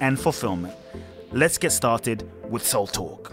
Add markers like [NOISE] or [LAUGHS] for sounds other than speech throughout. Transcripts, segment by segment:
and fulfillment. Let's get started with Soul Talk.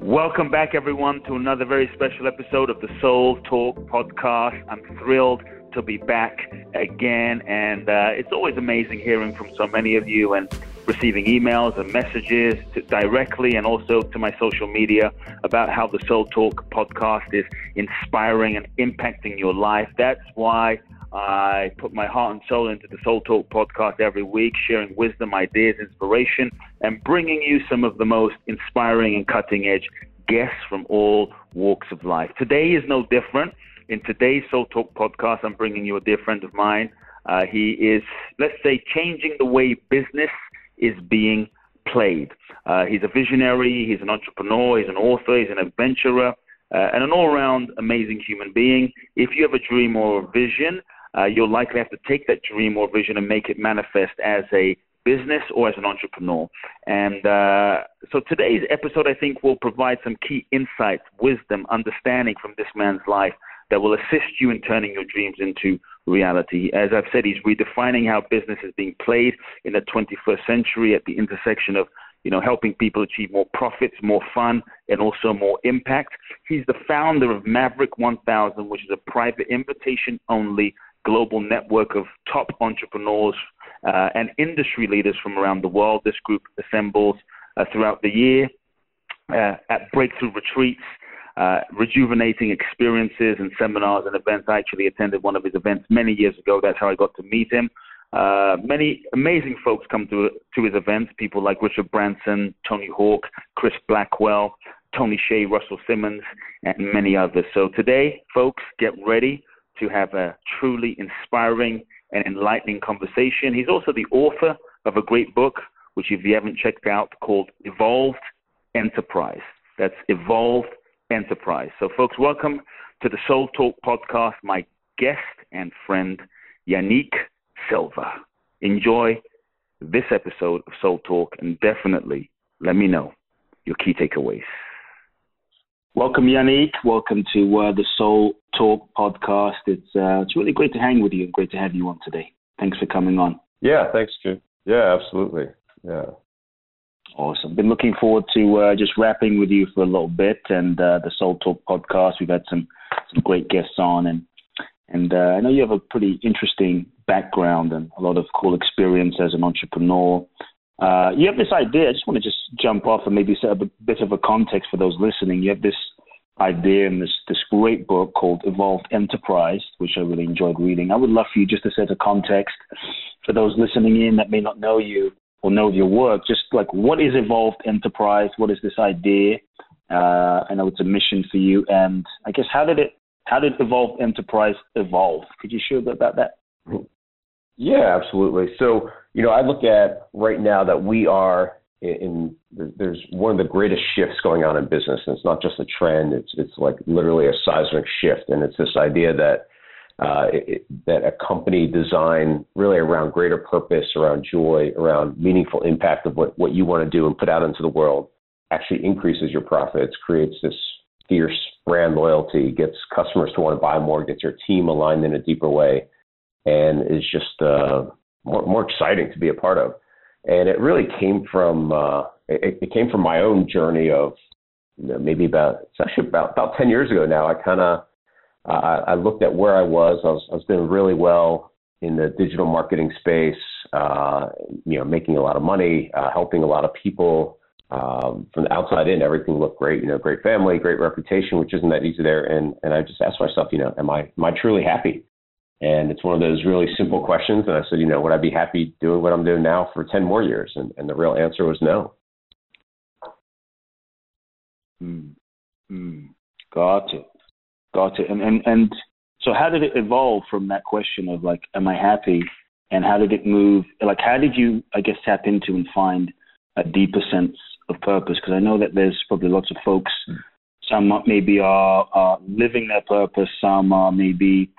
Welcome back, everyone, to another very special episode of the Soul Talk podcast. I'm thrilled to be back again, and uh, it's always amazing hearing from so many of you and receiving emails and messages to, directly and also to my social media about how the Soul Talk podcast is inspiring and impacting your life. That's why I put my heart and soul into the Soul Talk podcast every week, sharing wisdom, ideas, inspiration, and bringing you some of the most inspiring and cutting edge guests from all walks of life. Today is no different. In today's Soul Talk podcast, I'm bringing you a dear friend of mine. Uh, he is, let's say, changing the way business is being played. Uh, he's a visionary, he's an entrepreneur, he's an author, he's an adventurer, uh, and an all around amazing human being. If you have a dream or a vision, uh, you'll likely have to take that dream or vision and make it manifest as a business or as an entrepreneur. And uh, so today's episode, I think, will provide some key insights, wisdom, understanding from this man's life that will assist you in turning your dreams into reality. As I've said, he's redefining how business is being played in the 21st century at the intersection of you know, helping people achieve more profits, more fun, and also more impact. He's the founder of Maverick 1000, which is a private invitation only global network of top entrepreneurs uh, and industry leaders from around the world. This group assembles uh, throughout the year uh, at breakthrough retreats, uh, rejuvenating experiences and seminars and events. I actually attended one of his events many years ago. That's how I got to meet him. Uh, many amazing folks come to to his events. People like Richard Branson, Tony Hawk, Chris Blackwell, Tony Hsieh, Russell Simmons, and many others. So today, folks, get ready to have a truly inspiring and enlightening conversation. He's also the author of a great book, which if you haven't checked out, called Evolved Enterprise. That's Evolved Enterprise. So, folks, welcome to the Soul Talk podcast. My guest and friend, Yanik Silver. Enjoy this episode of Soul Talk and definitely let me know your key takeaways. Welcome, Yanik. Welcome to uh, the Soul Talk podcast. It's uh, it's really great to hang with you and great to have you on today. Thanks for coming on. Yeah, thanks, Jim. Yeah, absolutely. Yeah. Awesome. Been looking forward to uh, just rapping with you for a little bit and uh, the Soul Talk podcast. We've had some some great guests on and and uh, I know you have a pretty interesting background and a lot of cool experience as an entrepreneur. Uh, you have this idea. I just want to just jump off and maybe set a bit of a context for those listening. You have this idea in this this great book called Evolved Enterprise, which I really enjoyed reading. I would love for you just to set a context for those listening in that may not know you or know your work. Just like what is Evolved Enterprise? What is this idea? Uh, I know it's a mission for you, and I guess how did it how did Evolved Enterprise evolve? Could you share a bit about that? Yeah, absolutely. So, you know, I look at right now that we are in, in there's one of the greatest shifts going on in business, and it's not just a trend; it's it's like literally a seismic shift, and it's this idea that uh, it, that a company design really around greater purpose, around joy, around meaningful impact of what what you want to do and put out into the world actually increases your profits, creates this fierce brand loyalty, gets customers to want to buy more, gets your team aligned in a deeper way and is just uh, more, more exciting to be a part of. And it really came from uh, it, it came from my own journey of you know, maybe about it's actually about about ten years ago now. I kind of uh, I looked at where I was. I was I was doing really well in the digital marketing space. Uh, you know, making a lot of money, uh, helping a lot of people. Um, from the outside in, everything looked great. You know, great family, great reputation, which isn't that easy there. And and I just asked myself, you know, am I am I truly happy? And it's one of those really simple questions. And I said, you know, would I be happy doing what I'm doing now for 10 more years? And, and the real answer was no. Mm. Mm. Got it. Got it. And, and, and so how did it evolve from that question of like, am I happy? And how did it move? Like, how did you, I guess, tap into and find a deeper sense of purpose? Because I know that there's probably lots of folks, some maybe are, are living their purpose, some are maybe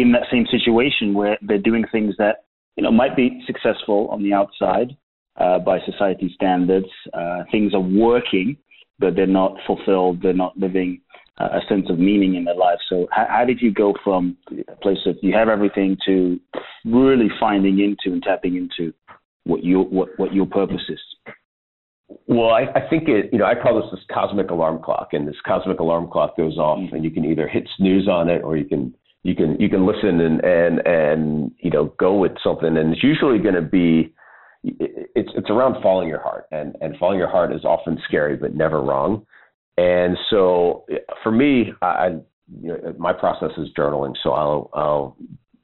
in that same situation where they're doing things that, you know, might be successful on the outside uh, by society standards. Uh, things are working, but they're not fulfilled. They're not living uh, a sense of meaning in their life. So, how, how, did you go from a place of you have everything to really finding into and tapping into what your what what your purpose is? Well, I, I think it. You know, I call this this cosmic alarm clock, and this cosmic alarm clock goes off, mm-hmm. and you can either hit snooze on it, or you can you can you can listen and and and you know go with something, and it's usually going to be it's it's around following your heart, and and following your heart is often scary, but never wrong. And so for me, I, you know, my process is journaling. So I'll, I'll,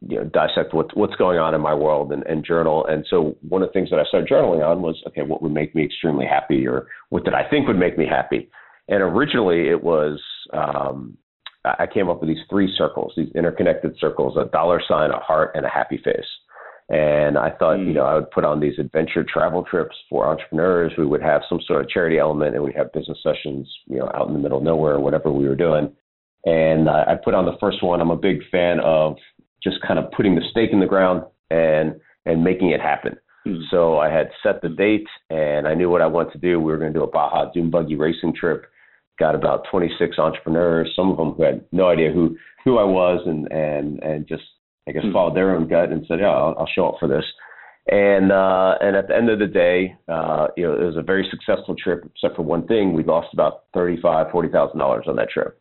you know, dissect what, what's going on in my world and, and journal. And so one of the things that I started journaling on was, okay, what would make me extremely happy or what did I think would make me happy? And originally it was, um, I came up with these three circles, these interconnected circles, a dollar sign, a heart, and a happy face. And I thought, mm. you know, I would put on these adventure travel trips for entrepreneurs. We would have some sort of charity element, and we'd have business sessions, you know, out in the middle of nowhere, whatever we were doing. And I, I put on the first one. I'm a big fan of just kind of putting the stake in the ground and and making it happen. Mm. So I had set the date, and I knew what I wanted to do. We were going to do a Baja Dune buggy racing trip. Got about 26 entrepreneurs, some of them who had no idea who who I was, and and and just I guess, mm followed their own gut and said, "Yeah, I'll, I'll show up for this." And uh, and at the end of the day, uh, you know, it was a very successful trip, except for one thing: we lost about thirty-five, forty thousand dollars on that trip.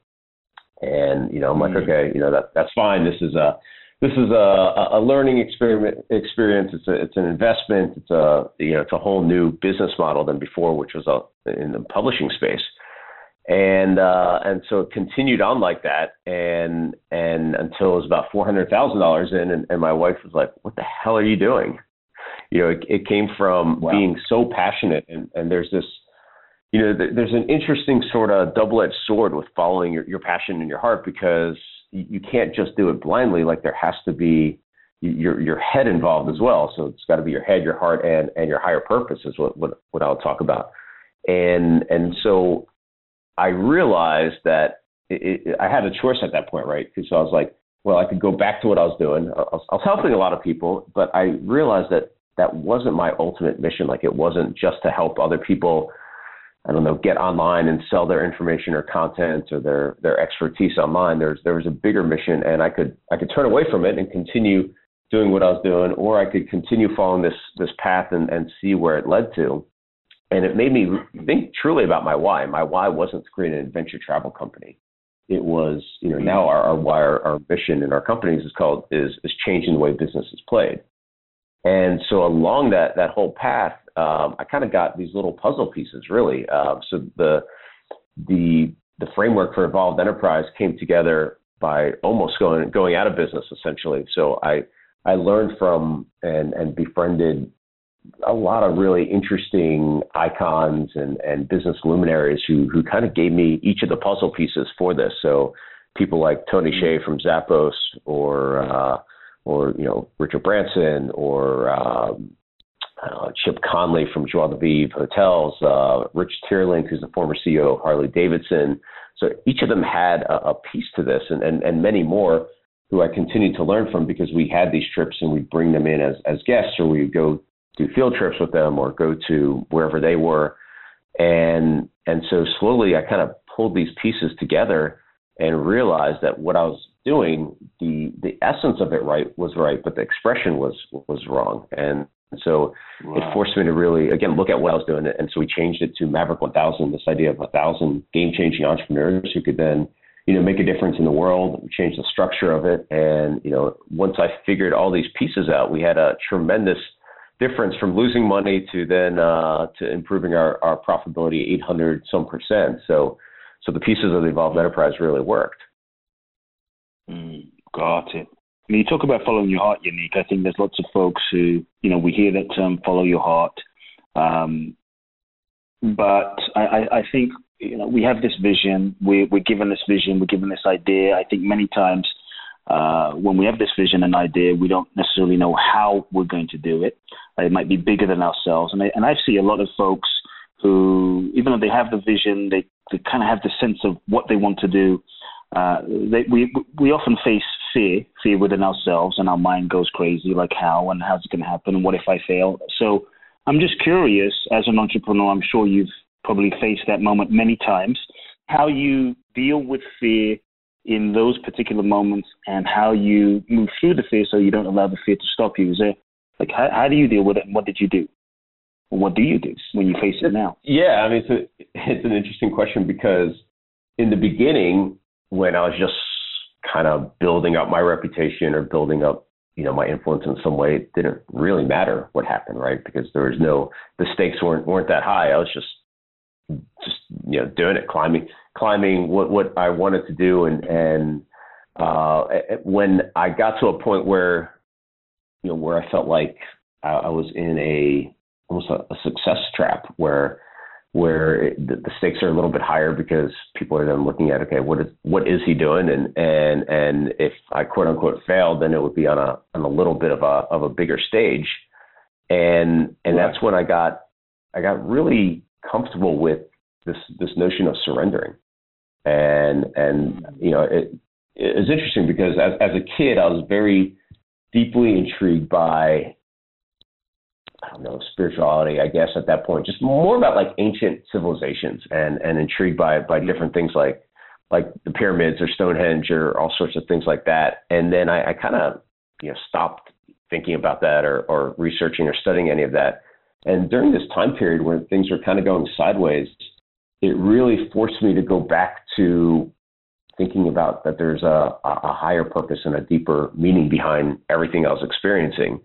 And you know, I'm like, mm okay, you know, that that's fine. This is a this is a, a learning experiment experience. It's a it's an investment. It's a you know it's a whole new business model than before, which was a, in the publishing space and uh, and so it continued on like that, and and until it was about four hundred thousand dollars in, and, and my wife was like, "What the hell are you doing?" You know, it, it came from wow. being so passionate, and and there's this, you know, th- there's an interesting sort of double-edged sword with following your your passion and your heart because you, you can't just do it blindly. Like there has to be your your head involved as well. So it's got to be your head, your heart, and and your higher purpose is what what what I'll talk about. And and so I realized that it, it, I had a choice at that point, right? Because so I was like, well, I could go back to what I was doing. I was, I was helping a lot of people, but I realized that that wasn't my ultimate mission. Like it wasn't just to help other people. I don't know, get online and sell their information or content or their their expertise online. There's there was a bigger mission, and I could I could turn away from it and continue doing what I was doing, or I could continue following this this path and and see where it led to and it made me think truly about my why. My why wasn't to create an adventure travel company. It was, you know, now our, our why, our, our mission in our companies is called is is changing the way business is played. And so along that that whole path, um, I kind of got these little puzzle pieces, really. Uh, so the the the framework for evolved enterprise came together by almost going going out of business essentially. So I I learned from and and befriended a lot of really interesting icons and, and business luminaries who who kind of gave me each of the puzzle pieces for this. So people like Tony mm-hmm. From Zappos or uh, or you know Richard Branson or um, uh, Chip Conley from Joie de Vivre Hotels, uh, Rich Teerlink, who's the former CEO of Harley Davidson. So each of them had a, a piece to this, and, and and many more who I continued to learn from because we had these trips and we'd bring them in as as guests or we'd go do field trips with them or go to wherever they were. And and so slowly I kind of pulled these pieces together and realized that what I was doing, the the essence of it right was right, but the expression was was wrong. And so wow. it forced me to really again look at what I was doing. And so we changed it to Maverick 1000, this idea of a thousand game changing entrepreneurs who could then you know make a difference in the world. We changed the structure of it, and you know once I figured all these pieces out, we had a tremendous difference from losing money to then uh, to improving our, our profitability 800 some percent. So, so the pieces of the evolved enterprise really worked. Mm, got it. Mean, you talk about following your heart, Yanik, I think there's lots of folks who, you know, we hear that term, follow your heart. Um, but I, I think you know, we have this vision. We're, we're given this vision. We're given this idea. I think many times uh, when we have this vision and idea, we don't necessarily know how we're going to do it. It might be bigger than ourselves. And I, and I see a lot of folks who, even though they have the vision, they, they kind of have the sense of what they want to do. Uh, they, we we often face fear, fear within ourselves, and our mind goes crazy, like how and how's it going to happen, and what if I fail? So I'm just curious, as an entrepreneur, I'm sure you've probably faced that moment many times, how you deal with fear in those particular moments and how you move through the fear so you don't allow the fear to stop you. Is there like how, how do you deal with it and what did you do? What do you do when you face it now? Yeah, I mean it's a, it's an interesting question because in the beginning when I was just kind of building up my reputation or building up you know my influence in some way it didn't really matter what happened right because there was no the stakes weren't weren't that high i was just just you know doing it climbing climbing what what i wanted to do and and uh when i got to a point where you know where i felt like i, I was in a almost a, a success trap where where it, the, the stakes are a little bit higher because people are then looking at okay what is what is he doing? And and and if I quote unquote failed then it would be on a on a little bit of a of a bigger stage. And and that's when I got I got really comfortable with this this notion of surrendering and and you know it it's interesting because as as a kid I was very deeply intrigued by I don't know, spirituality, I guess, at that point, just more about like ancient civilizations and, and intrigued by, by mm-hmm. different things like, like the pyramids or Stonehenge or all sorts of things like that. And then I, I kind of, you know, stopped thinking about that or, or researching or studying any of that. And during this time period when things were kind of going sideways, it really forced me to go back to thinking about that there's a, a higher purpose and a deeper meaning behind everything I was experiencing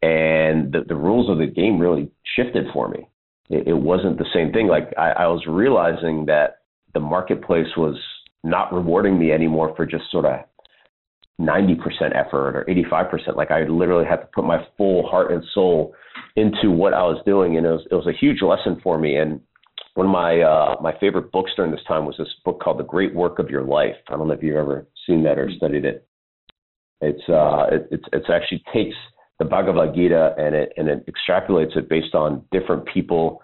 and the, the rules of the game really shifted for me. It, it wasn't the same thing. Like I, I was realizing that the marketplace was not rewarding me anymore for just sort of 90% effort or 85%. Like I literally had to put my full heart and soul into what I was doing. And it was, it was a huge lesson for me. And one of my, uh, my favorite books during this time was this book called The Great Work of Your Life. I don't know if you've ever seen that or studied it. It's, uh, it, it's, it's actually takes the Bhagavad Gita and it and it extrapolates it based on different people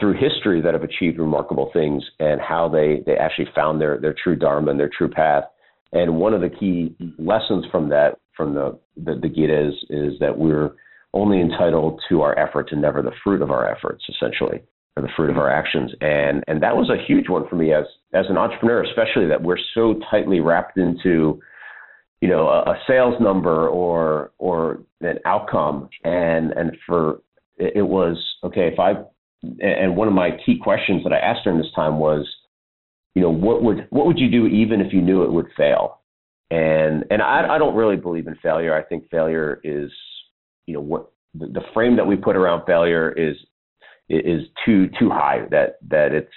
through history that have achieved remarkable things and how they they actually found their their true dharma and their true path. And one of the key lessons from that from the the, the Gita is is that we're only entitled to our efforts and never the fruit of our efforts, essentially, or the fruit of our actions. And and that was a huge one for me as as an entrepreneur, especially that we're so tightly wrapped into you know a, a sales number or or an outcome. And and for it, it was okay if I and one of my key questions that I asked during this time was you know what would what would you do even if you knew it would fail? And and I, I don't really believe in failure. I think failure is you know what the, the frame that we put around failure is is too too high that that it's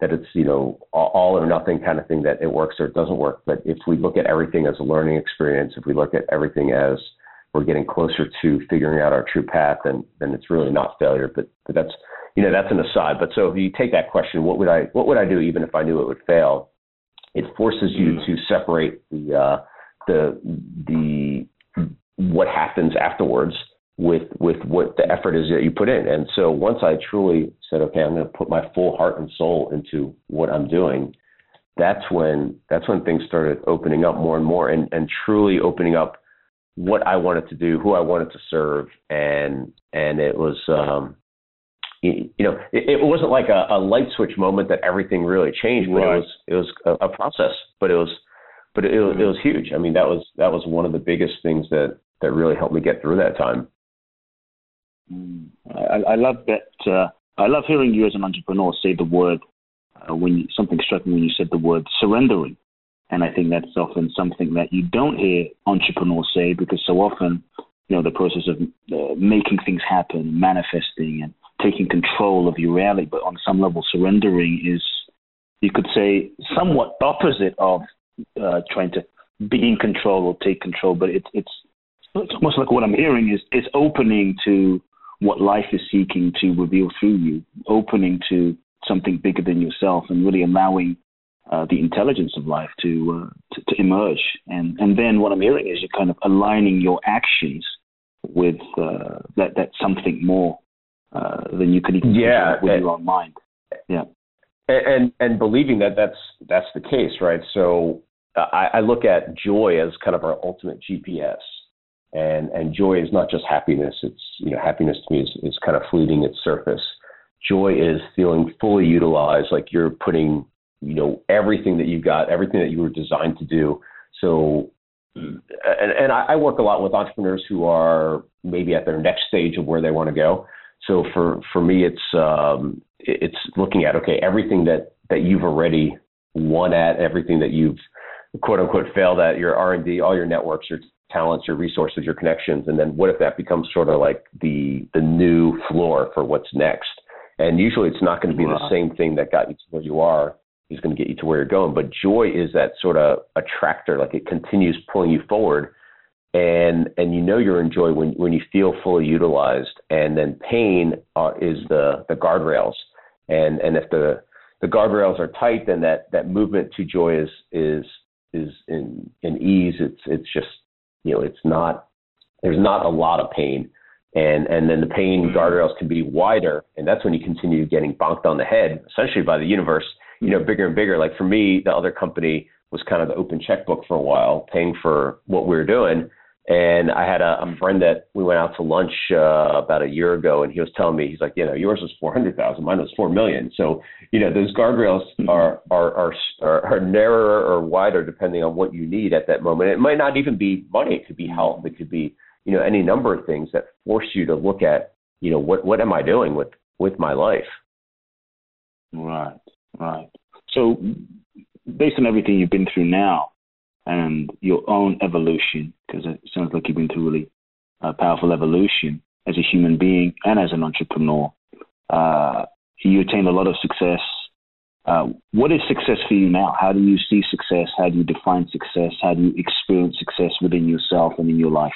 that it's you know all or nothing kind of thing that it works or it doesn't work. But if we look at everything as a learning experience, if we look at everything as we're getting closer to figuring out our true path, then then it's really not failure. But but that's you know that's an aside. But so if you take that question, what would I what would I do even if I knew it would fail? It forces you mm. to separate the uh, the the what happens afterwards with with what the effort is that you put in. And so once I truly said, okay, I'm going to put my full heart and soul into what I'm doing, that's when that's when things started opening up more and more and, and truly opening up what I wanted to do, who I wanted to serve, and and it was um, you, you know it, it, wasn't like a, a, light switch moment that everything really changed, but right. it was it was a, a, process, but it was but it, mm-hmm. it was huge. I mean that was that was one of the biggest things that that really helped me get through that time. Mm. I, I love that. Uh, I love hearing you as an entrepreneur say the word uh, when you, something struck me when you said the word surrendering, and I think that's often something that you don't hear entrepreneurs say because so often, you know, the process of uh, making things happen, manifesting, and taking control of your reality, but on some level, surrendering is, you could say, somewhat opposite of uh, trying to be in control or take control, but it's it's it's almost like what I'm hearing is is opening to what life is seeking to reveal through you, opening to something bigger than yourself and really allowing uh, the intelligence of life to, uh, to, to emerge. And and then what I'm hearing is you're kind of aligning your actions with uh, that that something more uh, than you could even yeah, with and, your own mind. Yeah, and and believing that that's that's the case, right? So uh, I, I look at joy as kind of our ultimate GPS. And and joy is not just happiness. It's you know happiness to me is, is kind of fleeting its surface. Joy is feeling fully utilized, like you're putting you know everything that you've got, everything that you were designed to do. So, and, and I, I work a lot with entrepreneurs who are maybe at their next stage of where they want to go. So for for me, it's um, it's looking at okay, everything that that you've already won at, everything that you've quote unquote failed at, your R and D, all your networks, your talents, your resources, your connections, and then what if that becomes sort of like the the new floor for what's next? And usually, it's not going to be wow. the same thing that got you to where you are is going to get you to where you're going. But joy is that sort of attractor, like it continues pulling you forward. And and you know you're in joy when when you feel fully utilized, and then pain uh, is the the guardrails. And and if the the guardrails are tight, then that that movement to joy is is is in in ease. It's it's just you know it's not there's not a lot of pain, and and then the pain mm-hmm. guardrails can be wider, and that's when you continue getting bonked on the head, essentially by the universe you know, bigger and bigger. Like for me, the other company was kind of the open checkbook for a while, paying for what we were doing. And I had a, a friend that we went out to lunch uh, about a year ago, and he was telling me, he's like, you know, yours was four hundred thousand, mine was four million. So, you know, those guardrails mm-hmm. are, are are are are narrower or wider depending on what you need at that moment. It might not even be money; it could be health, it could be, you know, any number of things that force you to look at, you know, what what am I doing with with my life? Right. Right. So, based on everything you've been through now and your own evolution, because it sounds like you've been through really a powerful evolution as a human being and as an entrepreneur, uh, you attained a lot of success. Uh, what is success for you now? How do you see success? How do you define success? How do you experience success within yourself and in your life?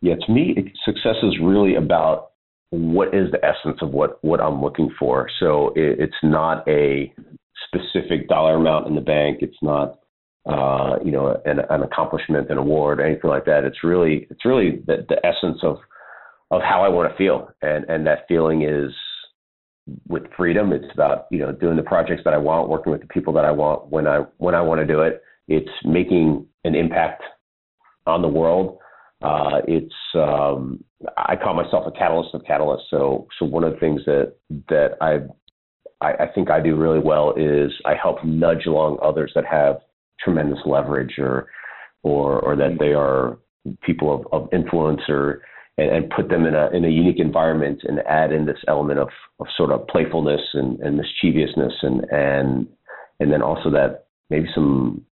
Yeah, to me, success is really about what is the essence of what what I'm looking for. So it, it's not a specific dollar amount in the bank. It's not uh, you know an, an accomplishment, an award, anything like that. It's really it's really the, the essence of of how I want to feel, and and that feeling is with freedom. It's about you know doing the projects that I want, working with the people that I want when I when I want to do it. It's making an impact on the world uh, it's um, I call myself a catalyst of catalysts. So so one of the things that that I, I I think I do really well is I help nudge along others that have tremendous leverage or or or that they are people of, of influence or and, and put them in a in a unique environment and add in this element of, of sort of playfulness and, and mischievousness and and and then also that maybe some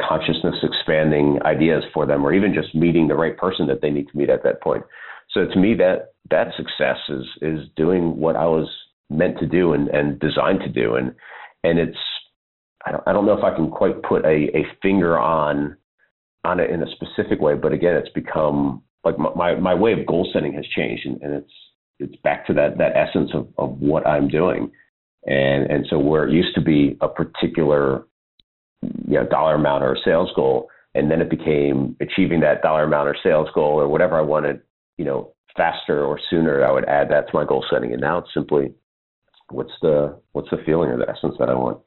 consciousness expanding ideas for them or even just meeting the right person that they need to meet at that point. So to me that that success is is doing what i was meant to do and, and designed to do and and it's I don't, I don't know if i can quite put a, a finger on on it in a specific way but again it's become like my, my, my way of goal setting has changed and, and it's it's back to that that essence of, of what i'm doing and and so where it used to be a particular you know dollar amount or sales goal, and then it became achieving that dollar amount or sales goal or whatever I wanted, you know, faster or sooner. I would add that to my goal setting, and now it's simply what's the what's the feeling or the essence that I want.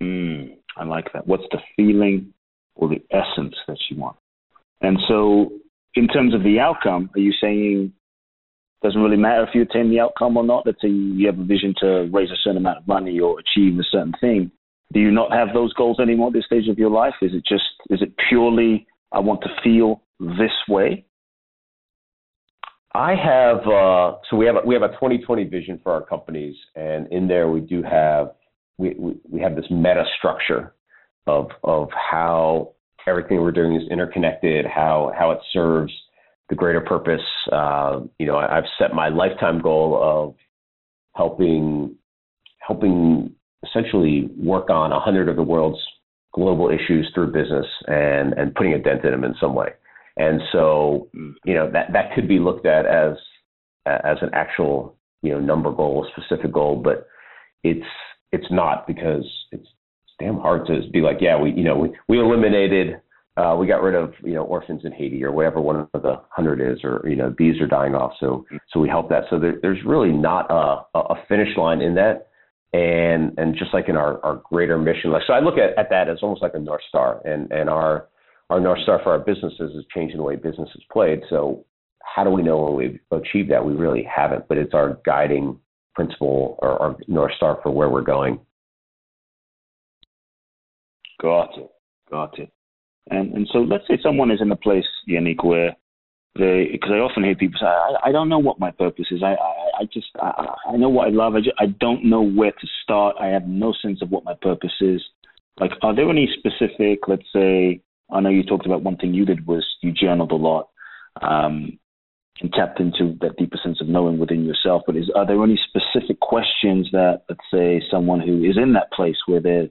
Mm, I like that. What's the feeling or the essence that you want? And so, in terms of the outcome, are you saying doesn't really matter if you attain the outcome or not? Let's you have a vision to raise a certain amount of money or achieve a certain thing do you not have those goals anymore at this stage of your life? Is it just is it purely I want to feel this way? I have uh, so we have a, we have a 2020 vision for our companies, and in there we do have we, we, we have this meta structure of of how everything we're doing is interconnected, how how it serves the greater purpose. Uh, you know, I've set my lifetime goal of helping helping essentially work on a 100 of the world's global issues through business and, and putting a dent in them in some way. And so, you know, that, that could be looked at as, as an actual you know number goal, a specific goal, but it's it's not because it's, it's damn hard to be like, yeah, we you know we we eliminated. Uh, we got rid of you know orphans in Haiti or whatever one of the hundred is, or you know bees are dying off, so so we help that. So there, there's really not a, a finish line in that, and and just like in our, our greater mission, like so I look at, at that as almost like a north star, and and our our north star for our businesses is changing the way business is played. So how do we know when we've achieved that? We really haven't, but it's our guiding principle or our north star for where we're going. Got it. Got it. And and so let's say someone is in a place, Yanik, where they because I often hear people say, I, I don't know what my purpose is. I I, I just I, I know what I love. I just, I don't know where to start. I have no sense of what my purpose is. Like, are there any specific, let's say, I know you talked about one thing you did was you journaled a lot. Um, and tapped into that deeper sense of knowing within yourself. But is are there any specific questions that, let's say, someone who is in that place where they're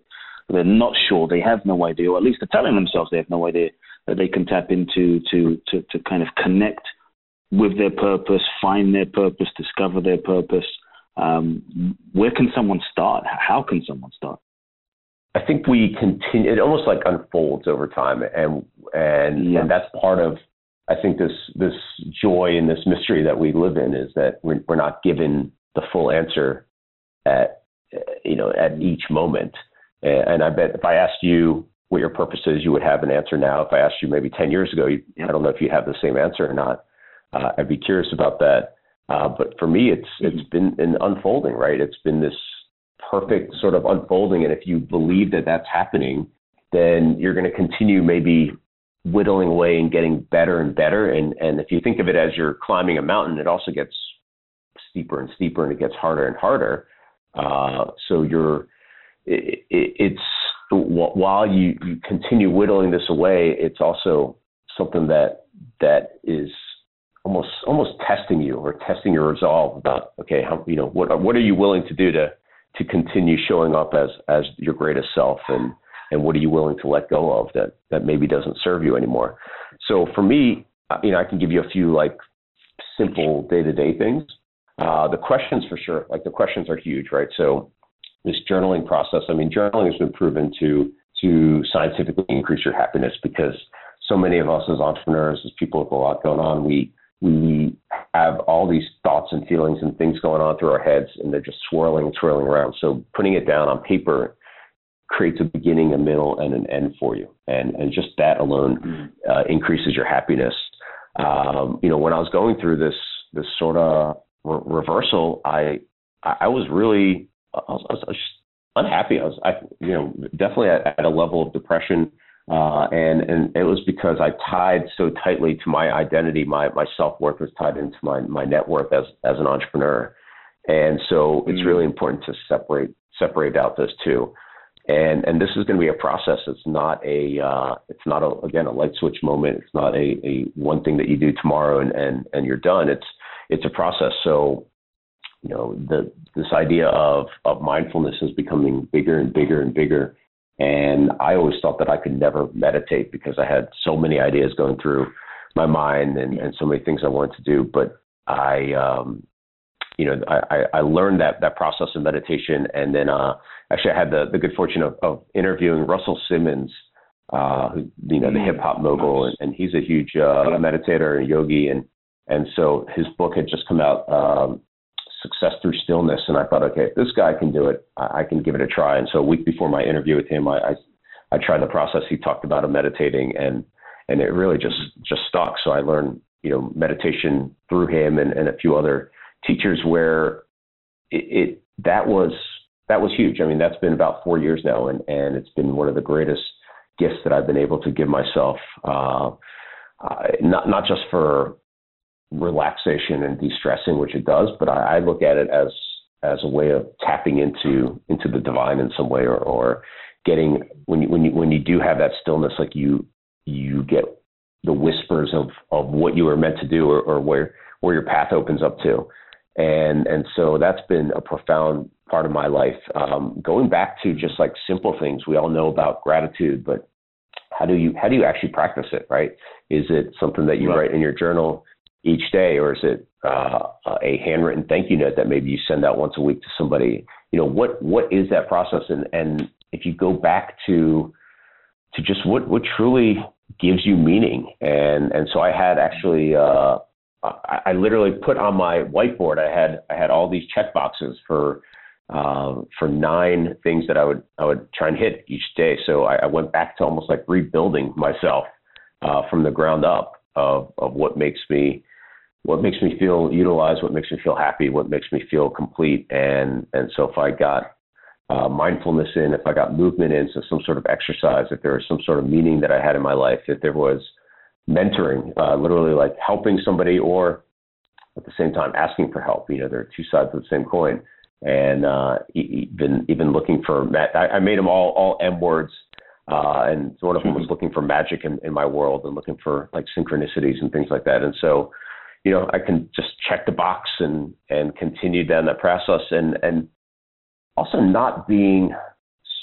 they're not sure, they have no idea, or at least they're telling themselves they have no idea that they can tap into to to to kind of connect with their purpose, find their purpose, discover their purpose. Um, where can someone start? How can someone start? I think we continue. It almost like unfolds over time, and and yeah. and that's part of I think this this joy and this mystery that we live in is that we're, we're not given the full answer at you know at each moment. And I bet if I asked you what your purpose is, you would have an answer now. If I asked you maybe 10 years ago, you, I don't know if you have the same answer or not. Uh, I'd be curious about that. Uh, but for me, it's mm-hmm. it's been an unfolding, right? It's been this perfect sort of unfolding, and if you believe that that's happening, then you're going to continue maybe whittling away and getting better and better. And and if you think of it as you're climbing a mountain, it also gets steeper and steeper, and it gets harder and harder. Uh, so you're it, it, it's while you, you continue whittling this away, it's also something that that is almost almost testing you or testing your resolve about okay how you know what what are you willing to do to to continue showing up as as your greatest self and and what are you willing to let go of that that maybe doesn't serve you anymore. So for me, uh, you know, I can give you a few like simple day to day things. Uh, the questions for sure, like the questions are huge, right? So this journaling process, I mean, journaling has been proven to to scientifically increase your happiness because so many of us as entrepreneurs, as people with a lot going on, we we have all these thoughts and feelings and things going on through our heads and they're just swirling and swirling around. So putting it down on paper creates a beginning, a middle, and an end for you. And and just that alone mm-hmm. uh, increases your happiness. Um, you know, when I was going through this this sort of re- reversal, I I was really I was, I was unhappy. I was I you know definitely at, at a level of depression. Uh, and and it was because I tied so tightly to my identity, my my self worth was tied into my my net worth as as an entrepreneur, and so it's mm. really important to separate separate out those two and and this is going to be a process. It's not a uh, it's not a again a light switch moment. It's not a, a one thing that you do tomorrow and, and and you're done. It's it's a process. So you know the this idea of of mindfulness is becoming bigger and bigger and bigger. And I always thought that I could never meditate because I had so many ideas going through my mind and, and so many things I wanted to do. But I um, you know, I, I learned that that process of meditation, and then uh, actually I had the, the good fortune of, of interviewing Russell Simmons, uh, who you know the mm. hip hop mogul, and, and he's a huge uh, meditator and yogi, and and so his book had just come out, um, Success Through Stillness, and I thought, okay, if this guy can do it, I, I can give it a try. And so a week before my interview with him, I, I I tried the process he talked about of meditating, and and it really just just stuck. So I learned you know meditation through him and, and a few other teachers where it, it that was that was huge. I mean, that's been about four years now, and and it's been one of the greatest gifts that I've been able to give myself. Uh, uh, not not just for relaxation and de-stressing, which it does, but I, I look at it as as a way of tapping into into the divine in some way, or, or getting when you when you when you do have that stillness, like you you get the whispers of of what you were meant to do, or, or where where your path opens up to and and so that's been a profound part of my life. Um, going back to just like simple things, we all know about gratitude, but how do you how do you actually practice it? Right? Is it something that you right. write in your journal? Each day, or is it uh, a handwritten thank you note that maybe you send out once a week to somebody? You know, what what is that process? And and if you go back to to just what what truly gives you meaning, and and so I had actually. Uh, I, I literally put on my whiteboard. I had I had all these check boxes for uh, for nine things that I would I would try and hit each day. So I, I went back to almost like rebuilding myself uh, from the ground up of of what makes me what makes me feel utilized, what makes me feel happy, what makes me feel complete. And and so if I got uh, mindfulness in, if I got movement in, so some sort of exercise, if there was some sort of meaning that I had in my life, if there was mentoring, uh, literally like helping somebody, or at the same time asking for help. You know, there are two sides of the same coin and uh, even even looking for I, I made them all all M words, uh, and one of them was mm-hmm. looking for magic in, in my world and looking for like synchronicities and things like that. And so, you know, I can just check the box and and continue down that process, and and also not being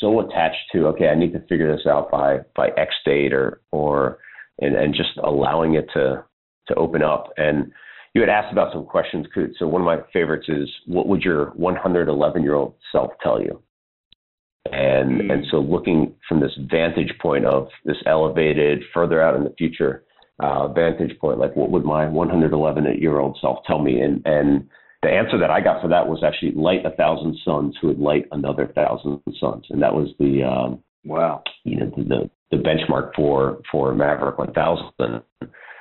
so attached to okay, I need to figure this out by by X date or or and and just allowing it to to open up and you had asked about some questions, Kute. So one of my favorites is, what would your 111 year old self tell you? And mm. and so looking from this vantage point of this elevated, further out in the future uh, vantage point, like what would my 111 year old self tell me? And and the answer that I got for that was actually light a thousand suns who would light another thousand suns, and that was the um, wow, you know, the the benchmark for for Maverick 1000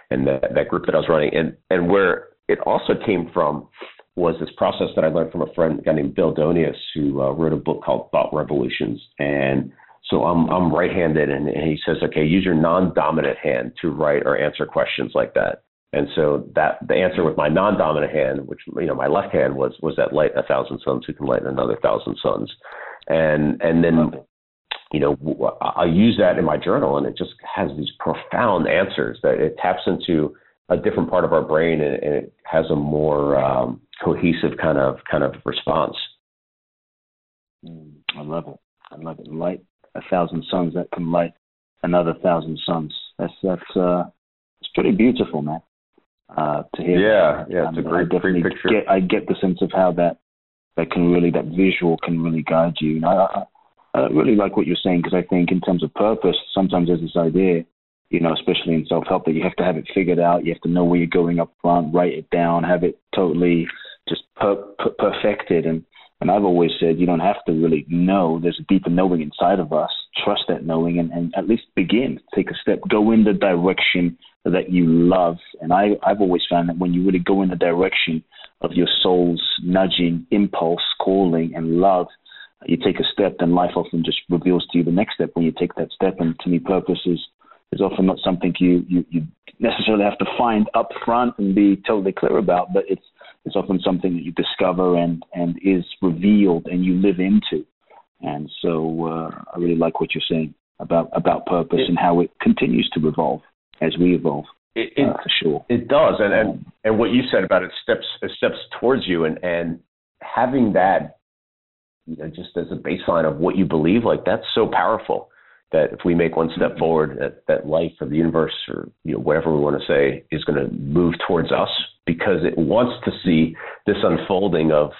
and that, that group that I was running. And, and where it also came from was this process that I learned from a friend, a guy named Bill Donius, who uh, wrote a book called Thought Revolutions. And so I'm, I'm right-handed, and, and he says, okay, use your non-dominant hand to write or answer questions like that. And so that the answer with my non-dominant hand, which you know my left hand was was that light a thousand suns who can light another thousand suns, and and then you know, I use that in my journal, and it just has these profound answers that it taps into a different part of our brain, and, and it has a more um, cohesive kind of kind of response. Mm, I love it. I love it. Light a thousand suns that can light another thousand suns. That's that's uh, it's pretty beautiful, man. Uh, to hear. Yeah, that. yeah, it's a great, I great picture. Get, I get the sense of how that that can really that visual can really guide you. you know, I, I really like what you're saying because I think in terms of purpose, sometimes there's this idea, you know, especially in self-help, that you have to have it figured out. You have to know where you're going up front, write it down, have it totally just per- per- perfected. And and I've always said you don't have to really know. There's a deeper knowing inside of us. Trust that knowing and, and at least begin. Take a step. Go in the direction that you love. And I, I've always found that when you really go in the direction of your soul's nudging, impulse, calling, and love – you take a step, then life often just reveals to you the next step when you take that step. And to me, purpose is is often not something you, you, you necessarily have to find up front and be totally clear about, but it's it's often something that you discover and and is revealed and you live into. And so uh, I really like what you're saying about about purpose it, and how it continues to evolve as we evolve. It, it, uh, for sure. It does, and, and and what you said about it steps it steps towards you, and and having that you know, just as a baseline of what you believe, like that's so powerful that if we make one step mm-hmm. forward, that, that life or the universe or you know whatever we want to say is going to move towards us because it wants to see this unfolding of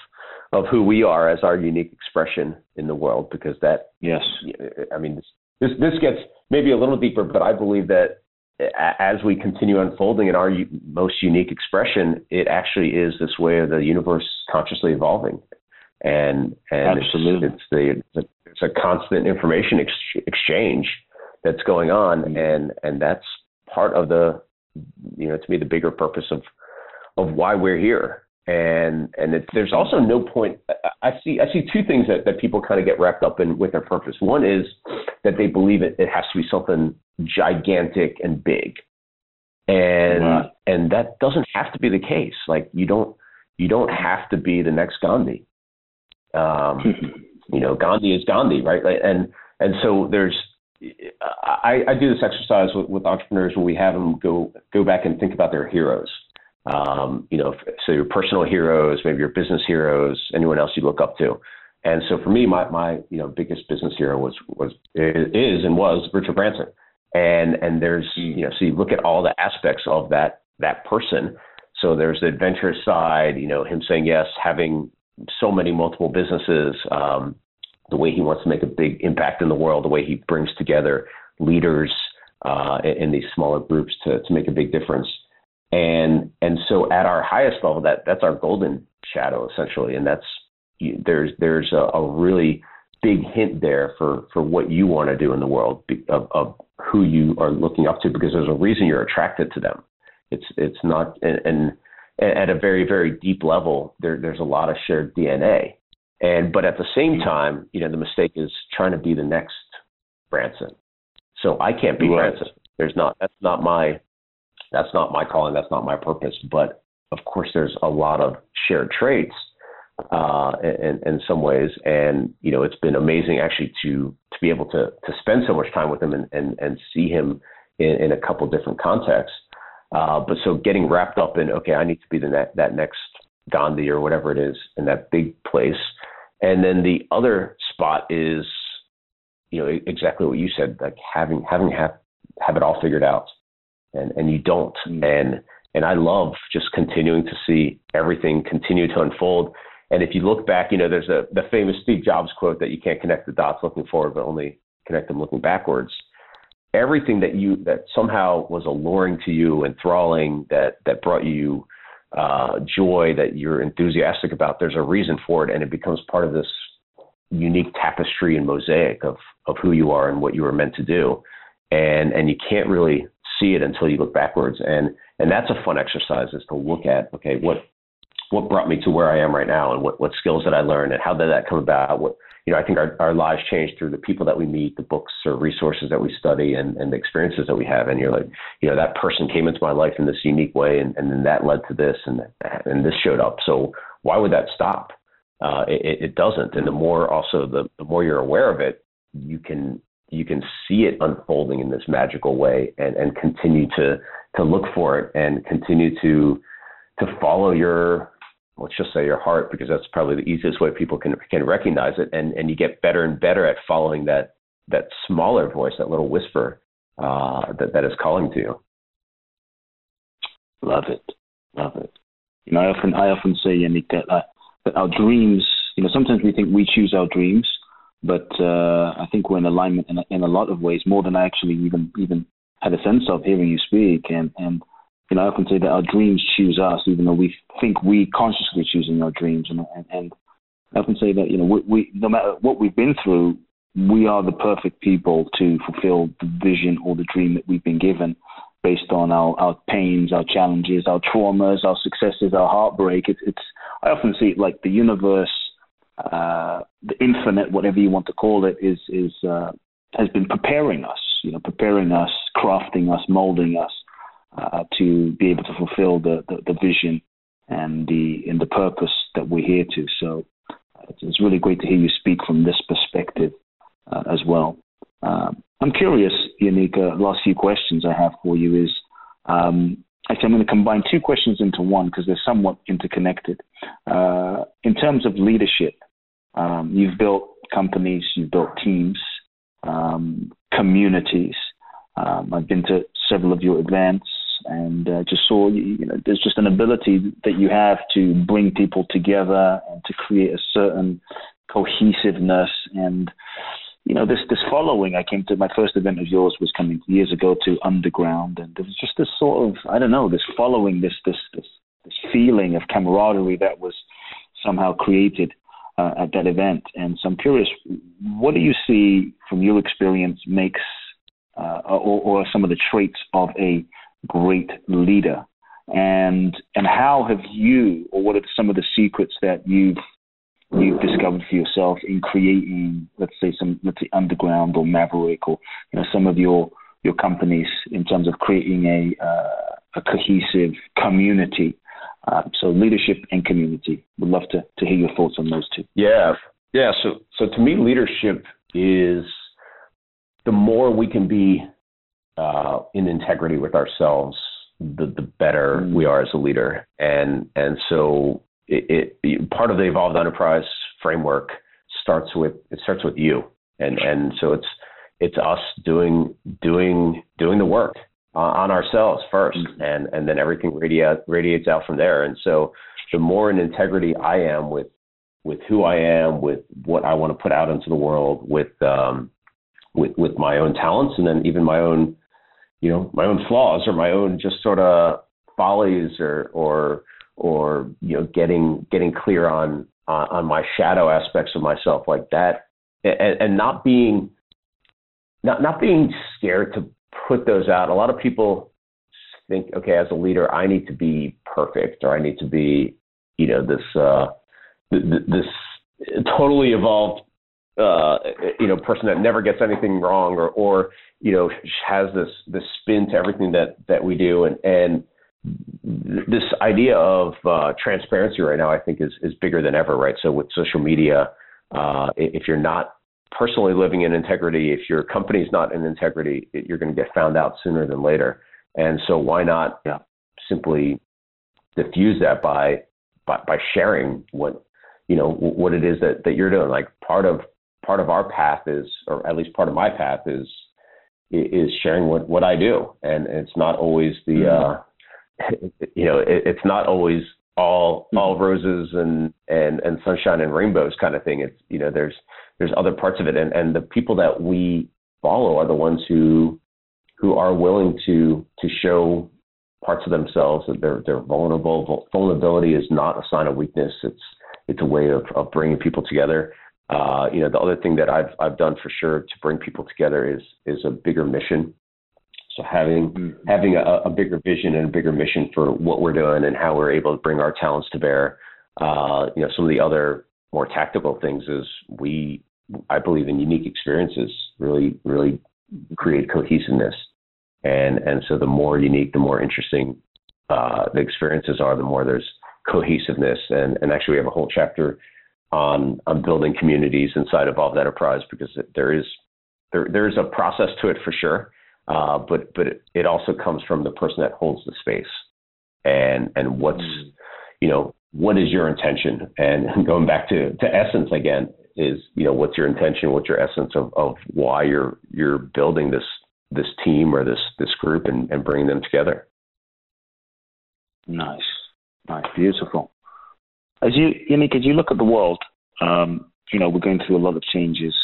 of who we are as our unique expression in the world. Because that, yes, I mean, this this gets maybe a little deeper, but I believe that as we continue unfolding in our most unique expression, it actually is this way of the universe consciously evolving and and Absolutely. it's, it's the it's a constant information ex- exchange that's going on, mm-hmm. and and that's part of the you know to me the bigger purpose of of why we're here. And and it, there's also no point. I see I see two things that, that people kind of get wrapped up in with their purpose. One is that they believe it, it has to be something gigantic and big, and wow. and that doesn't have to be the case. Like you don't you don't have to be the next Gandhi. Um, [LAUGHS] you know, Gandhi is Gandhi, right? And and so there's I, I do this exercise with, with entrepreneurs when we have them go go back and think about their heroes. Um, you know, so your personal heroes, maybe your business heroes, anyone else you look up to. And so for me, my my you know biggest business hero was was is and was Richard Branson. And and there's you know so you look at all the aspects of that that person. So there's the adventurous side, you know, him saying yes, having so many multiple businesses, um, the way he wants to make a big impact in the world, the way he brings together leaders uh, in, these smaller groups to, to make a big difference. And and so at our highest level, that that's our golden shadow essentially, and that's there's there's a, a really big hint there for for what you want to do in the world of, of who you are looking up to because there's a reason you're attracted to them. It's it's not and, and at a very very deep level there there's a lot of shared DNA. And but at the same time, you know, the mistake is trying to be the next Branson. So I can't be right. Branson. There's not that's not my that's not my calling, that's not my purpose. But of course there's a lot of shared traits uh, in, in some ways. And you know, it's been amazing actually to to be able to to spend so much time with him and and, and see him in, in a couple different contexts. Uh, but so getting wrapped up in okay, I need to be the ne- that next Gandhi or whatever it is in that big place. And then the other spot is, you know, exactly what you said, like having having have have it all figured out, and and you don't. Mm. And and I love just continuing to see everything continue to unfold. And if you look back, you know, there's a the famous Steve Jobs quote that you can't connect the dots looking forward, but only connect them looking backwards. Everything that you that somehow was alluring to you, enthralling, that that brought you uh, joy, that you're enthusiastic about, there's a reason for it, and it becomes part of this unique tapestry and mosaic of of who you are and what you were meant to do. And and you can't really see it until you look backwards. And and that's a fun exercise is to look at okay what what brought me to where I am right now and what, what skills did I learn and how did that come about? What, you know, I think our, our lives change through the people that we meet, the books or resources that we study and, and the experiences that we have. And you're like, you know, that person came into my life in this unique way and, and then that led to this and, and this showed up. So why would that stop? Uh, it, it doesn't. And the more also, the, the more you're aware of it, you can, you can see it unfolding in this magical way and, and continue to, to look for it and continue to, to follow your let's just say your heart, because that's probably the easiest way people can can recognize it, and and you get better and better at following that that smaller voice, that little whisper uh, that that is calling to you. Love it, love it. You know, I often I often say, Yanik, that uh, that our dreams. You know, sometimes we think we choose our dreams, but uh, I think we're in alignment in a, in a lot of ways, more than I actually even even had a sense of hearing you speak, and and you know, I often say that our dreams choose us, even though we think we consciously choosing our dreams. And, and, and I often say that, you know, we, we, no matter what we've been through, we are the perfect people to fulfill the vision or the dream that we've been given based on our, our pains, our challenges, our traumas, our successes, our heartbreak. It's, it's I often see it like the universe, uh, the infinite, whatever you want to call it, is, is, uh, has been preparing us, you know, preparing us, crafting us, molding us uh, to be able to fulfill the, the, the, vision and the and the purpose that we're here to. So it's really great to hear you speak from this perspective uh, as well. Um, I'm curious, Yanik. Uh, last few questions I have for you is. Um, Actually, I'm going to combine two questions into one because they're somewhat interconnected. Uh, in terms of leadership, um, you've built companies, you've built teams, um, communities. Um, I've been to several of your events and uh, just saw you know there's just an ability that you have to bring people together and to create a certain cohesiveness. And you know this this following I came to my first event of yours was coming years ago to underground. And there was just this sort of I don't know this following this this this this feeling of camaraderie that was somehow created uh, at that event. And so I'm curious what do you see from your experience makes uh, or, or some of the traits of a great leader? And and how have you, or what are some of the secrets that you've you've discovered for yourself in creating, let's say, some let's say underground or maverick, or you know, some of your your companies in terms of creating a uh, a cohesive community. Uh, so leadership and community. Would love to to hear your thoughts on those two. Yeah, yeah. So so to me, leadership is the more we can be uh, in integrity with ourselves, the the better mm. we are as a leader. And and so it, it, part of the evolved enterprise framework starts with it starts with you. And and so it's it's us doing doing doing the work uh, on ourselves 1st mm-hmm. and and then everything radiates radiates out from there. And so, the more in integrity I am with with who I am, with what I want to put out into the world, with um, with with my own talents, and then even my own, you know, my own flaws or my own just sort of follies or or or you know, getting getting clear on on, on my shadow aspects of myself like that, and, and not being not not being scared to put those out. A lot of people think, okay, as a leader, I need to be perfect or I need to be, you know, this uh, this totally evolved, uh, you know, person that never gets anything wrong or or you know has this this spin to everything that that we do and and this idea of uh, transparency right now, I think, is is bigger than ever. Right. So with social media, uh, if you're not personally living in integrity, if your company's not in integrity, it, you're going to get found out sooner than later. And so why not yeah. simply diffuse that by, by by sharing what you know what it is that that you're doing. Like part of part of our path is, or at least part of my path is is sharing what what I do, and it's not always the mm-hmm. uh, [LAUGHS] you know it, it's not always all mm-hmm. all roses and and and sunshine and rainbows kind of thing. It's you know there's there's other parts of it, and and the people that we follow are the ones who who are willing to to show parts of themselves that they're they're vulnerable. Vulnerability is not a sign of weakness. It's it's a way of, of bringing people together. Uh, you know, the other thing that I've I've done for sure to bring people together is is a bigger mission. So having mm-hmm. having a, a, bigger vision and a bigger mission for what we're doing and how we're able to bring our talents to bear. Uh, you know, some of the other more tactical things is we I believe in unique experiences really really create cohesiveness. And and so the more unique, the more interesting uh, the experiences are, the more there's cohesiveness. And and actually we have a whole chapter on on building communities inside of Evolved Enterprise because there is there there is a process to it for sure. Uh, but but it, it, also comes from the person that holds the space, and and what's mm. you know what is your intention? And [LAUGHS] going back to to essence again is you know what's your intention, what's your essence of of why you're you're building this this team or this this group and, and bringing them together. Nice, nice, beautiful. As you, Yanik, as you look at the world, um, you know we're going through a lot of changes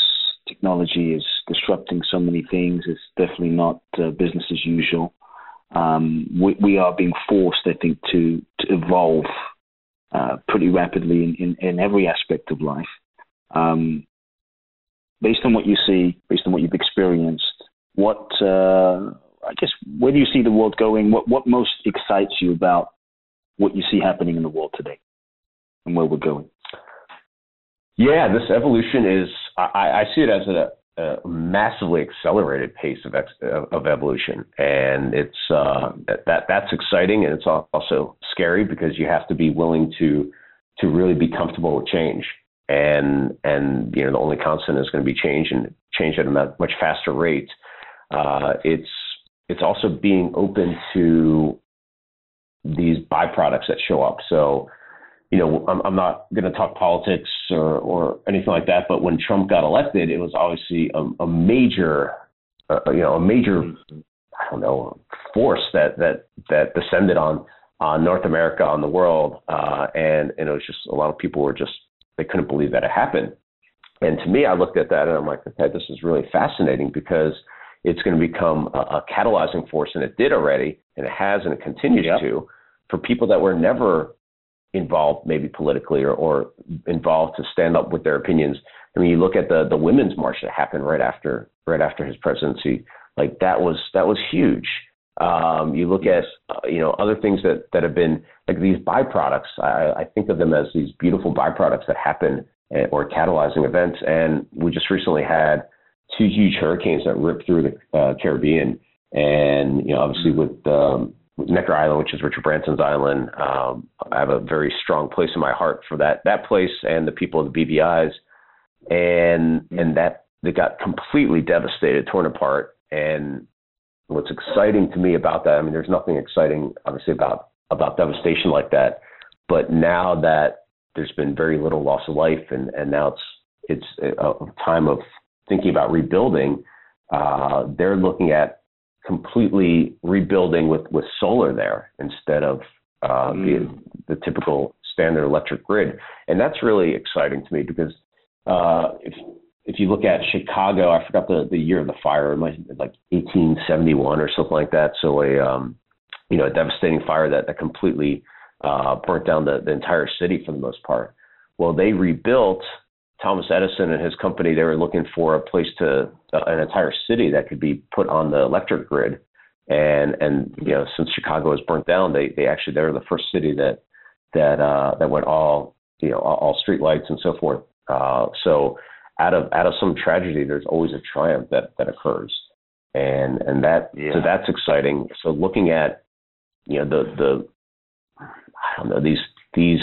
technology is disrupting so many things. It's definitely not uh, business as usual. Um, we, we, are being forced, I think, to, to evolve uh, pretty rapidly in, in, in, every aspect of life. Um, based on what you see, based on what you've experienced, what uh, I guess where do you see the world going? What what most excites you about what you see happening in the world today and where we're going? Yeah, this evolution is, I, I see it as a, a massively accelerated pace of, ex, of evolution. And it's, uh, that, that's exciting. And it's also scary because you have to be willing to, to really be comfortable with change. And, and, you know, the only constant is going to be change and change at a much faster rate. Uh, it's, it's also being open to these byproducts that show up. So, you know, I'm, I'm not going to talk politics or, or anything like that, but when Trump got elected, it was obviously a, a major, uh, you know, a major, I don't know, force that that that descended on on North America, on the world, uh, and and it was just a lot of people were just they couldn't believe that it happened. And to me, I looked at that and I'm like, okay, this is really fascinating because it's going to become a, a catalyzing force, and it did already, and it has, and it continues yep. to, for people that were never involved maybe politically or, or involved to stand up with their opinions. I mean, you look at the the women's march that happened right after right after his presidency, like that was that was huge. Um, you look at uh, you know other things that that have been like these byproducts. I, I think of them as these beautiful byproducts that happen uh, or catalyzing events. And we just recently had two huge hurricanes that ripped through the uh, Caribbean, and you know obviously with um, Necker Island, which is Richard Branson's island. Um, I have a very strong place in my heart for that that place and the people of the BVI's, and and that they got completely devastated, torn apart. And what's exciting to me about that, I mean, there's nothing exciting, obviously, about about devastation like that. But now that there's been very little loss of life, and and now it's it's a time of thinking about rebuilding. Uh, they're looking at completely rebuilding with with solar there instead of uh, mm. the the typical standard electric grid, and that's really exciting to me because uh, if if you look at Chicago, I forgot the, the year of the fire, it might like 1871 or something like that. So a um, you know a devastating fire that that completely uh, burnt down the, the entire city for the most part. Well, they rebuilt Thomas Edison and his company. They were looking for a place to uh, an entire city that could be put on the electric grid. And and you know since Chicago was burnt down, they they actually they were the first city that that uh, that went all you know all, all street lights and so forth. Uh, so out of out of some tragedy, there's always a triumph that that occurs, and and that yeah. so that's exciting. So looking at you know the the I don't know these these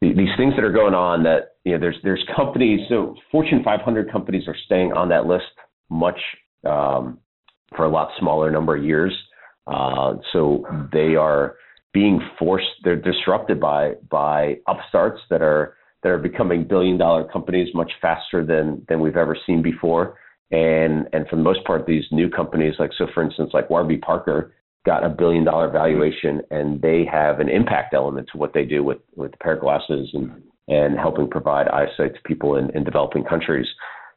these things that are going on that you know there's there's companies so Fortune 500 companies are staying on that list much um, for a lot smaller number of years. Uh, so they are being forced they're disrupted by by upstarts that are that are becoming billion dollar companies much faster than than we've ever seen before and and for the most part these new companies like so for instance like Warby Parker got a billion dollar valuation and they have an impact element to what they do with with pair of glasses and and helping provide eyesight to people in, in developing countries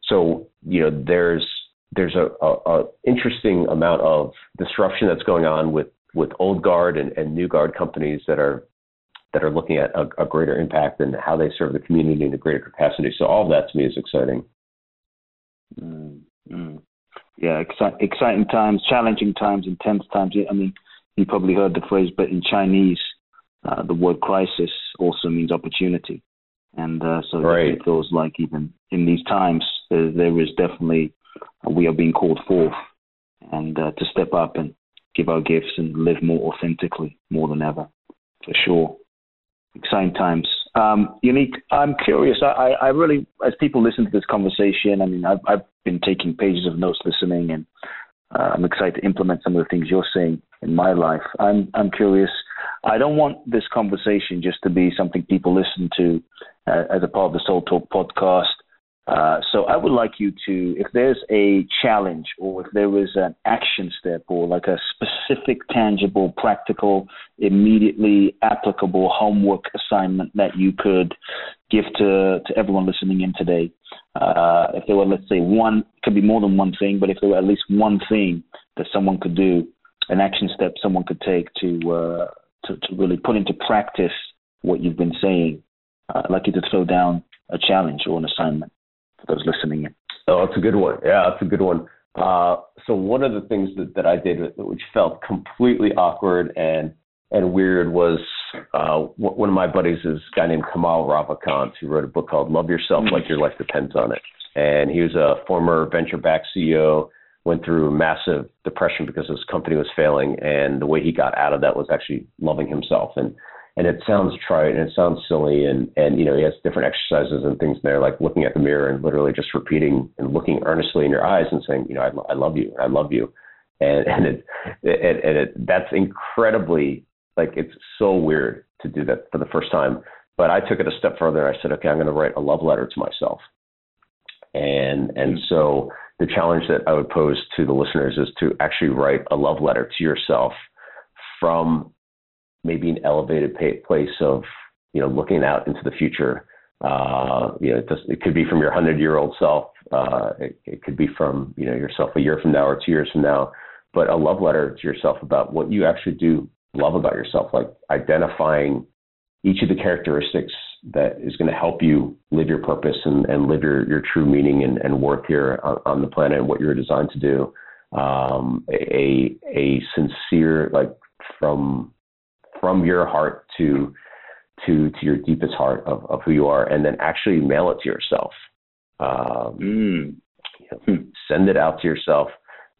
so you know there's there's a, a, a interesting amount of disruption that's going on with with old guard and, and new guard companies that are that are looking at a, a, greater impact and how they serve the community in a greater capacity. So all of that to me is exciting. Mm-hmm. Yeah, exci- exciting times, challenging times, intense times. I mean, you probably heard the phrase, but in Chinese, uh, the word crisis also means opportunity. And uh, so right. it feels like even in these times, there, there is definitely, uh, we are being called forth and uh, to step up and give our gifts and live more authentically more than ever, for sure. Exciting times. Um, Yanik. I'm curious. I, I really, as people listen to this conversation, I mean, I've, I've been taking pages of notes, listening, and uh, I'm excited to implement some of the things you're saying in my life. I'm, I'm curious. I don't want this conversation just to be something people listen to uh, as a part of the Soul Talk podcast uh, so I would like you to, if there's a challenge or if there is an action step or like a specific, tangible, practical, immediately applicable homework assignment that you could give to, to everyone listening in today. Uh, if there were, let's say, one, could be more than one thing, but if there were at least one thing that someone could do, an action step someone could take to, uh, to, to really put into practice what you've been saying, uh, I'd like you to throw down a challenge or an assignment for those listening in. Oh, that's a good one. Yeah, that's a good one. Uh, so one of the things that, that I did, which felt completely awkward and and weird, was uh, one of my buddies is a guy named Kamal Ravikant, who wrote a book called "Love Yourself Like Your Life Depends on It," and he was a former venture-backed CEO. Went through massive depression because his company was failing, and the way he got out of that was actually loving himself. And and it sounds trite and it sounds silly and and you know he has different exercises and things there like looking at the mirror and literally just repeating and looking earnestly in your eyes and saying you know I, I love you. I love you. And and it, it and it that's incredibly like it's so weird to do that for the first time. But I took it a step further I said okay I'm going to write a love letter to myself. And and mm. so the challenge that I would pose to the listeners is to actually write a love letter to yourself from maybe an elevated place of you know looking out into the future. Uh, you know, it, it could be from your hundred year old self. Uh, it, it could be from you know yourself a year from now or two years from now. But a love letter to yourself about what you actually do love about yourself, like identifying each of the characteristics that is going to help you live your purpose and, and live your, your true meaning and, and work here on, on the planet and what you're designed to do. Um, a a sincere like from from your heart to to to your deepest heart of, of who you are, and then actually mail it to yourself. Um, mm. you know, send it out to yourself.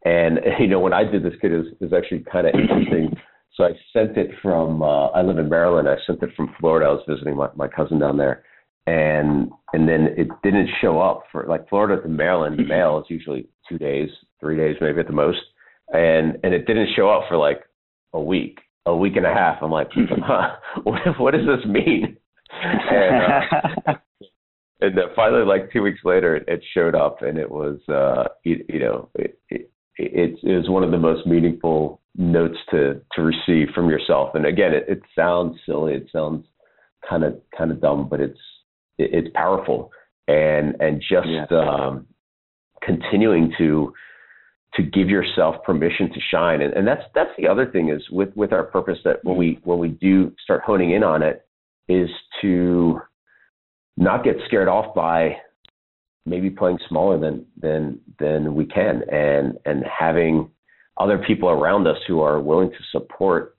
And [LAUGHS] you know, when I did this kit, is is actually kind of interesting. So I sent it from. Uh, I live in Maryland. I sent it from Florida. I was visiting my, my cousin down there, and and then it didn't show up for like Florida to Maryland. The mail is usually two days, three days, maybe at the most, and and it didn't show up for like a week a week and a half. I'm like, huh, [LAUGHS] what, what does this mean? And, uh, [LAUGHS] and then finally, like two weeks later, it, it showed up, and it was, uh, you, you know, it, it, it is one of the most meaningful notes to to receive from yourself. And again, it, it sounds silly, it sounds kind of kind of dumb, but it's it, it's powerful. And and just yeah. um, continuing to to give yourself permission to shine. And, and that's that's the other thing is with with our purpose that when we when we do start honing in on it is to not get scared off by maybe playing smaller than than than we can and and having other people around us who are willing to support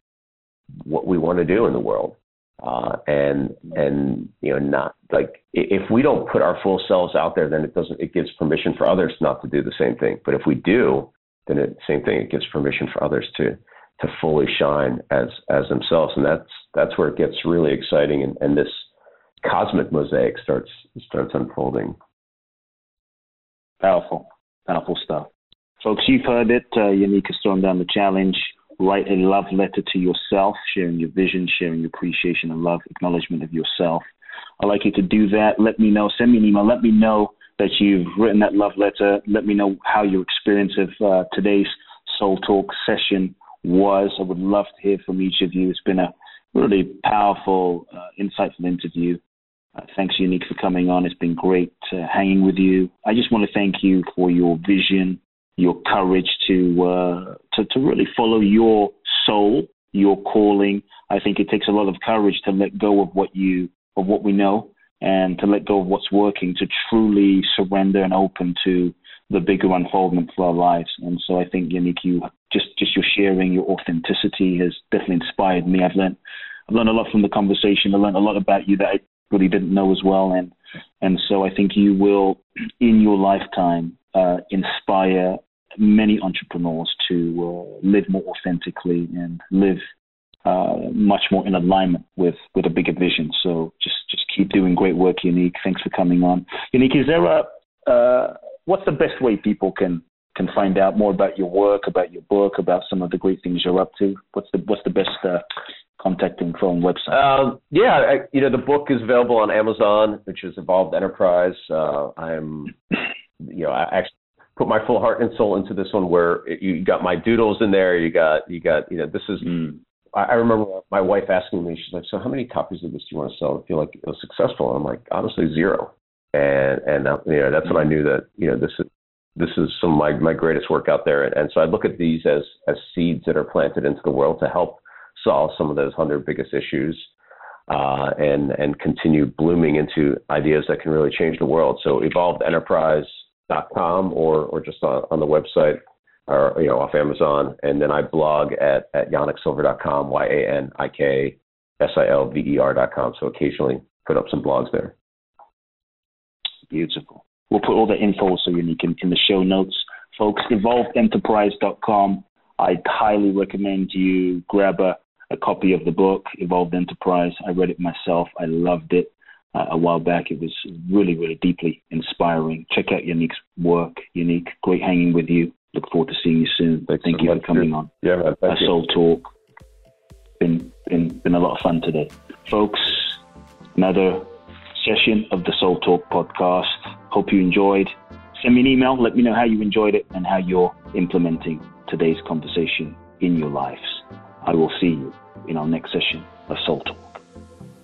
what we want to do in the world uh, and and you know not like if we don't put our full selves out there then it doesn't it gives permission for others not to do the same thing but if we do then it same thing it gives permission for others to to fully shine as as themselves and that's that's where it gets really exciting and, and this cosmic mosaic starts starts unfolding Powerful, powerful stuff. Folks, you've heard it. Uh, Yanik has thrown down the challenge. Write a love letter to yourself, sharing your vision, sharing your appreciation and love, acknowledgement of yourself. I'd like you to do that. Let me know. Send me an email. Let me know that you've written that love letter. Let me know how your experience of uh, today's Soul Talk session was. I would love to hear from each of you. It's been a really powerful, uh, insightful interview. Uh, thanks, Yanik, for coming on. It's been great uh, hanging with you. I just want to thank you for your vision, your courage to, uh, to to really follow your soul, your calling. I think it takes a lot of courage to let go of what you of what we know and to let go of what's working, to truly surrender and open to the bigger unfoldment for our lives. And so I think Yanik, you just just your sharing, your authenticity has definitely inspired me. I've learned I've learned a lot from the conversation. I learned a lot about you that I really didn't know as well. And and so I think you will, in your lifetime, uh, inspire many entrepreneurs to uh, live more authentically and live uh, much more in alignment with with a bigger vision. So just just keep doing great work, Yanik. Thanks for coming on. Yanik. is there a uh, what's the best way people can can find out more about your work, about your book, about some of the great things you're up to? What's the what's the best uh, and website? Um, yeah, I, you know, the book is available on Amazon, which is Evolved Enterprise. Uh, I'm, you know, I actually put my full heart and soul into this one where it, you got my doodles in there. You got, you got, you know, this is, mm. I, I remember my wife asking me, she's like, so how many copies of this do you want to sell to feel like it was successful? And I'm like, honestly, zero. And, and, uh, you know, that's mm. when I knew that, you know, this is, this is some of my, my greatest work out there. And, and so I look at these as, as seeds that are planted into the world to help solve some of those hundred biggest issues uh, and and continue blooming into ideas that can really change the world. So evolvedenterprise.com or or just on, on the website or you know off Amazon, and then I blog at at yaniksilver.com, y a n i k s i l v e r.com. So occasionally put up some blogs there. Beautiful. We'll put all the info so Yanik in, in the show notes, folks. Evolvedenterprise.com. I highly recommend you grab a a copy of the book, Evolved Enterprise. I read it myself. I loved it uh, a while back. It was really, really deeply inspiring. Check out Yanik's work. Yanik, great hanging with you. Look forward to seeing you soon. Thanks thank so you for coming on. Yeah, man. Thank you. Soul Talk. Been, been, been a lot of fun today. Folks, another session of the Soul Talk podcast. Hope you enjoyed. Send me an email. Let me know how you enjoyed it and how you're implementing today's conversation in your lives. I will see you in our next session of Soul Talk.